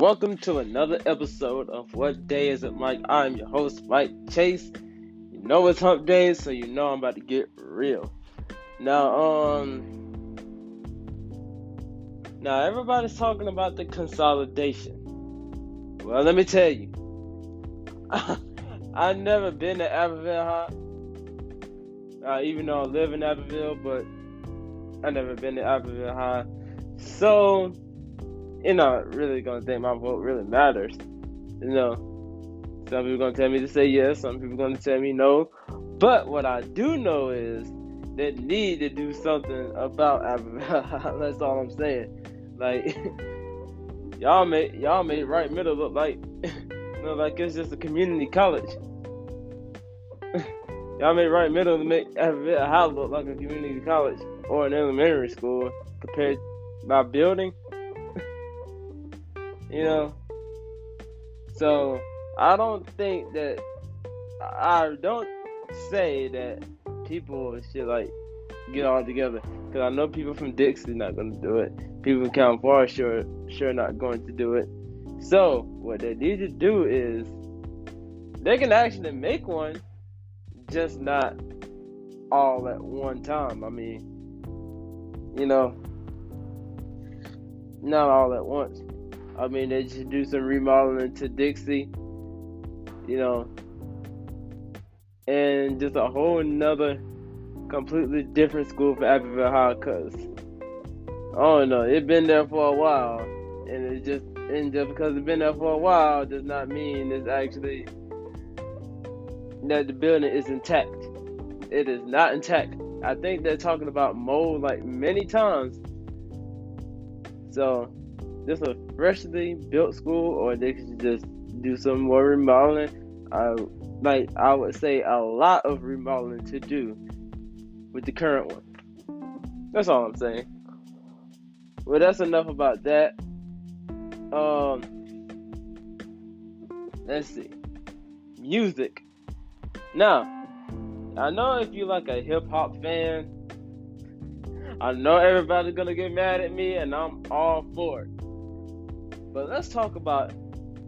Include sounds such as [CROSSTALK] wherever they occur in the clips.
Welcome to another episode of What Day Is It Mike? I'm your host, Mike Chase. You know it's hump day, so you know I'm about to get real. Now, um, now everybody's talking about the consolidation. Well, let me tell you, [LAUGHS] I've never been to Abbeville High, uh, even though I live in Abbeville, but I've never been to Abbeville High. So, you're not really gonna think my vote really matters. You know, some people gonna tell me to say yes, some people gonna tell me no. But what I do know is they need to do something about. [LAUGHS] That's all I'm saying. Like [LAUGHS] y'all made y'all made Wright Middle look like [LAUGHS] look like it's just a community college. y'all made Wright Middle to make High look like a community college or an elementary school compared by building. You know. So I don't think that I don't say that people should like get all together because I know people from Dixie not gonna do it. People from Far sure sure not going to do it. So what they need to do is they can actually make one, just not all at one time. I mean, you know, not all at once. I mean, they should do some remodeling to Dixie, you know, and just a whole nother completely different school for Abbeville High because I don't know, it's been there for a while, and it just and just because it's been there for a while does not mean it's actually that the building is intact. It is not intact. I think they're talking about mold like many times. So, just a freshly built school, or they could just do some more remodeling. I like I would say a lot of remodeling to do with the current one. That's all I'm saying. Well, that's enough about that. Um, let's see. Music. Now, I know if you like a hip hop fan, I know everybody's gonna get mad at me, and I'm all for it. But let's talk about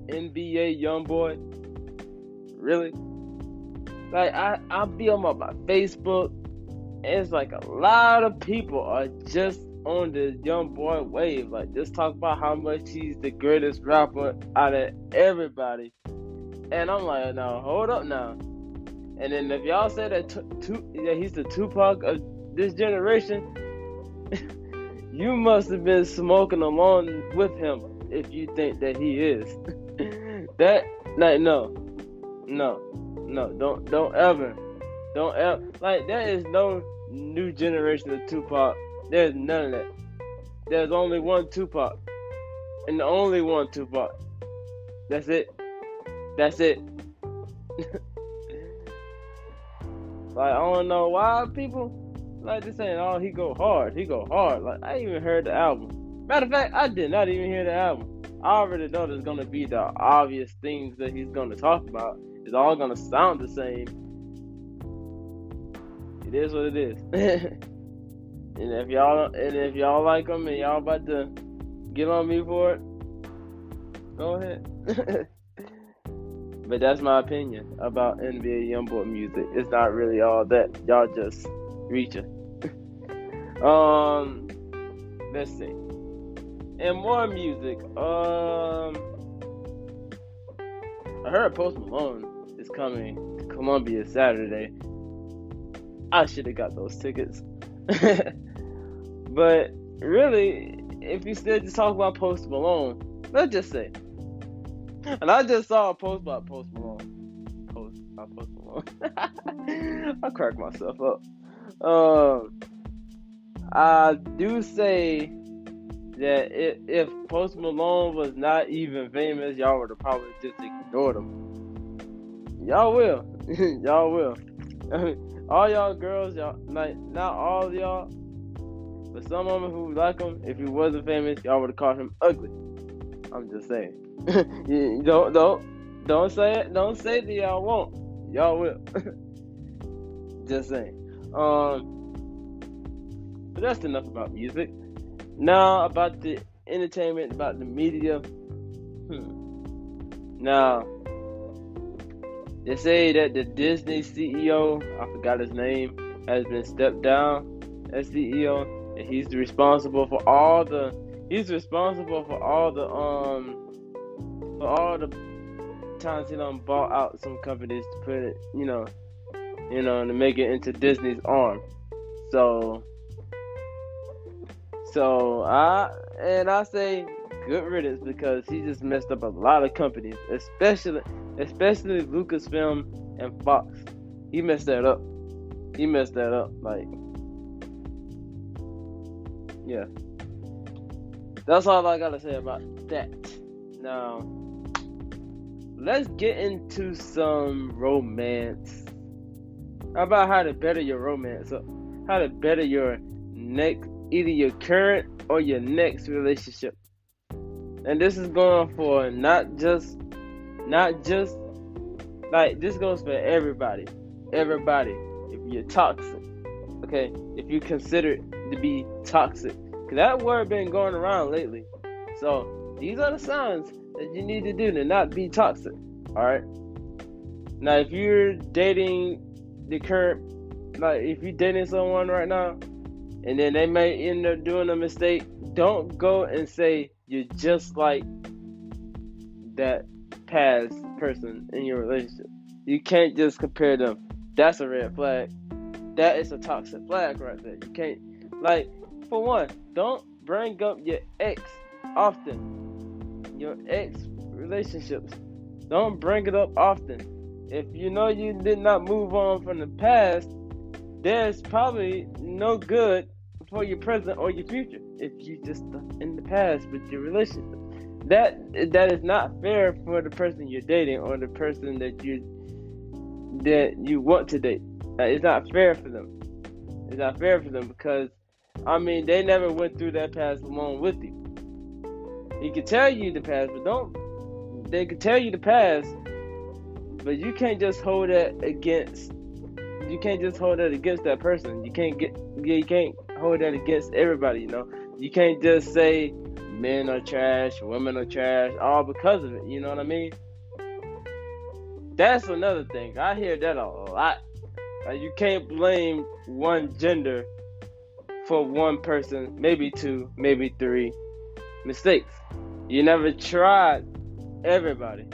NBA YoungBoy. Really? Like I, I'll be on my, my Facebook it's like a lot of people are just on the young boy wave. Like, just talk about how much he's the greatest rapper out of everybody. And I'm like, now hold up now. And then if y'all say that, t- t- that he's the Tupac of this generation, [LAUGHS] you must have been smoking along with him if you think that he is. [LAUGHS] that like no, no, no, don't don't ever, don't ever like there is no new generation of Tupac. There's none of that. There's only one Tupac. And the only one Tupac. That's it. That's it. [LAUGHS] like I don't know why people like this saying, oh he go hard, he go hard. Like I even heard the album. Matter of fact, I did not even hear the album. I already know there's gonna be the obvious things that he's gonna talk about. It's all gonna sound the same it is what it is. [LAUGHS] and if y'all and if y'all like them and y'all about to get on me for it, go ahead. [LAUGHS] but that's my opinion about NBA YoungBoy music. It's not really all that. Y'all just reaching. [LAUGHS] um, let's see. And more music. Um, I heard Post Malone is coming to Columbia Saturday. I should have got those tickets. [LAUGHS] but really, if you still just talk about Post Malone, let's just say, and I just saw a post about Post Malone. Post, not Post Malone. [LAUGHS] I cracked myself up. Um, I do say that if, if Post Malone was not even famous, y'all would have probably just ignored him. Y'all will. [LAUGHS] y'all will. [LAUGHS] all y'all girls, y'all like not all y'all, but some of them who like him, if he wasn't famous, y'all would have called him ugly. I'm just saying. [LAUGHS] don't don't don't say it. Don't say that y'all won't. Y'all will. just saying. Um, but that's enough about music. Now about the entertainment, about the media. Hmm. Now, they say that the Disney CEO, I forgot his name, has been stepped down as CEO, and he's responsible for all the. He's responsible for all the um for all the times he done bought out some companies to put it, you know, you know, to make it into Disney's arm. So, so I and I say good riddance because he just messed up a lot of companies, especially especially Lucasfilm and Fox. He messed that up. He messed that up. Like, yeah. That's all I gotta say about that. Now, let's get into some romance. How about how to better your romance? How to better your next, either your current or your next relationship. And this is going for not just, not just, like, this goes for everybody. Everybody. If you're toxic, okay? If you consider it to be toxic, because that word been going around lately. So these are the signs that you need to do to not be toxic. All right. Now, if you're dating the current, like if you're dating someone right now, and then they may end up doing a mistake, don't go and say you're just like that past person in your relationship. You can't just compare them. That's a red flag. That is a toxic flag right there. You can't, like, for one, don't bring up your ex often. Your ex relationships. Don't bring it up often. If you know you did not move on from the past, there's probably no good for your present or your future if you just in the past with your relationship. That that is not fair for the person you're dating or the person that you that you want to date. It's not fair for them. It's not fair for them because I mean, they never went through that past along with you. He could tell you the past, but don't. They could tell you the past, but you can't just hold that against. You can't just hold that against that person. You can't get. You can't hold that against everybody. You know. You can't just say men are trash, women are trash, all because of it. You know what I mean? That's another thing. I hear that a lot. Like, you can't blame one gender for one person, maybe two, maybe three mistakes. You never tried everybody.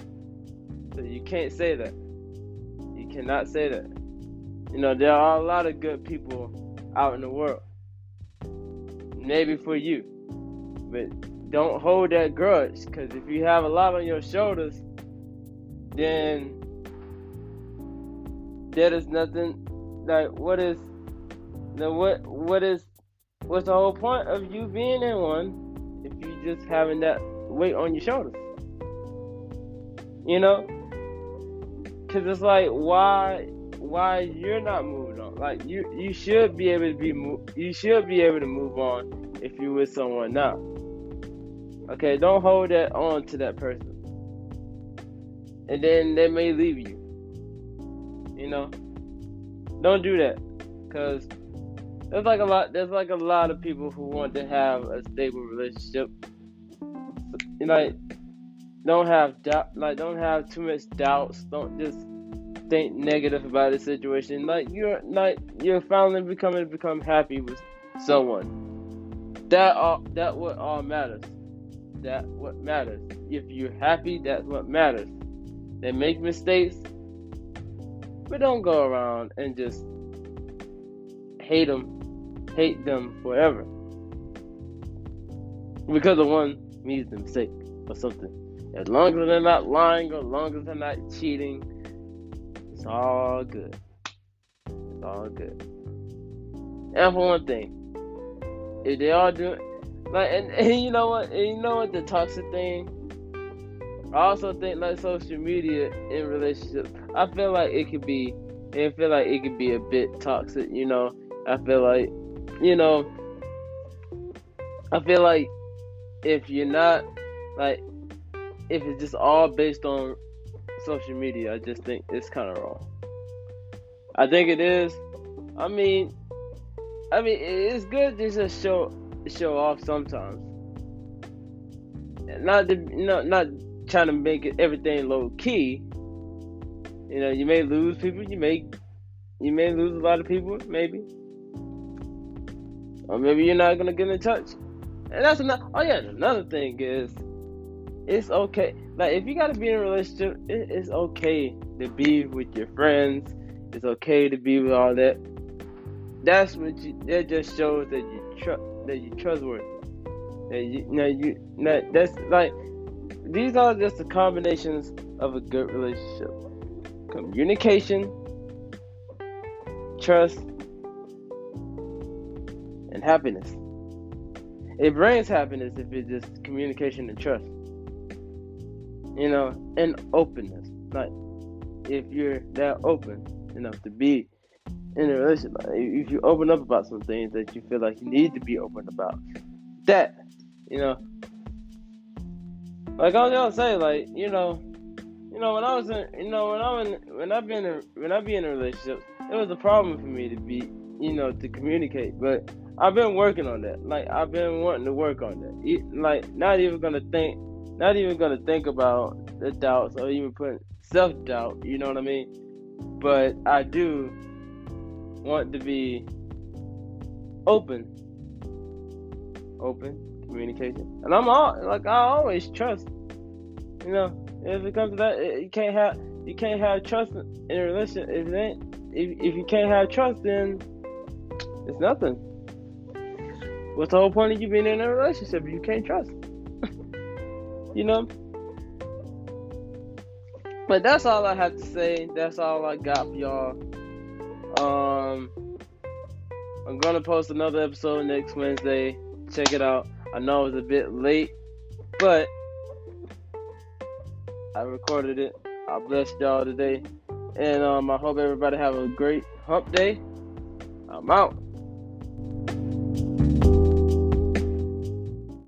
So you can't say that. You cannot say that. You know, there are a lot of good people out in the world. Maybe for you. But don't hold that grudge because if you have a lot on your shoulders, then there is nothing like what is now what what is What's the whole point of you being in one if you just having that weight on your shoulders? You know? Cause it's like why why you're not moving on? Like you you should be able to be you should be able to move on if you're with someone now. Okay, don't hold that on to that person. And then they may leave you. You know? Don't do that. Cause there's like a lot there's like a lot of people who want to have a stable relationship you know don't have doubt like don't have too much doubts don't just think negative about the situation. Like you're like you're finally becoming become happy with someone. That all that what all matters. That what matters. If you're happy that's what matters. They make mistakes but don't go around and just hate them hate them forever. Because of one mistake or something. As long as they're not lying, or as long as they're not cheating, all good. It's all good. And for one thing, if they all do like, and, and you know what, and you know what the toxic thing. I also think like social media in relationships. I feel like it could be. I feel like it could be a bit toxic. You know, I feel like you know, I feel like if you're not like if it's just all based on social media, I just think it's kind of wrong. I think it is. I mean, I mean, it's good to just show show off sometimes. Not to, not not trying to make everything low key, you know, you may lose people. You may you may lose a lot of people, maybe, or maybe you're not gonna get in touch. And that's another. Oh yeah, another thing is, it's okay. Like if you gotta be in a relationship, it, it's okay to be with your friends. It's okay to be with all that. That's what you. That just shows that you trust that you trustworthy. That you, you know you. That, that's like these are just the combinations of a good relationship communication, trust, and happiness. It brings happiness if it's just communication and trust. You know, and openness. Like, if you're that open enough to be in a relationship, like, if you open up about some things that you feel like you need to be open about, that, you know, like I was gonna say, like, you know, you know, when I was in, you know, when I'm in, when I've been, when I be in a relationship, it was a problem for me to be, you know, to communicate. But I've been working on that. Like I've been wanting to work on that. Like not even gonna think, not even gonna think about the doubts or even put self doubt. You know what I mean? But I do want to be open, open communication, and I'm all like I always trust. You know, if it comes to that, you can't have you can't have trust in a relationship. If it if, if you can't have trust, then it's nothing. What's the whole point of you being in a relationship if you can't trust? You know. But that's all I have to say. That's all I got for y'all. Um, I'm gonna post another episode next Wednesday. Check it out. I know it was a bit late, but I recorded it. I blessed y'all today. And um, I hope everybody have a great hump day. I'm out.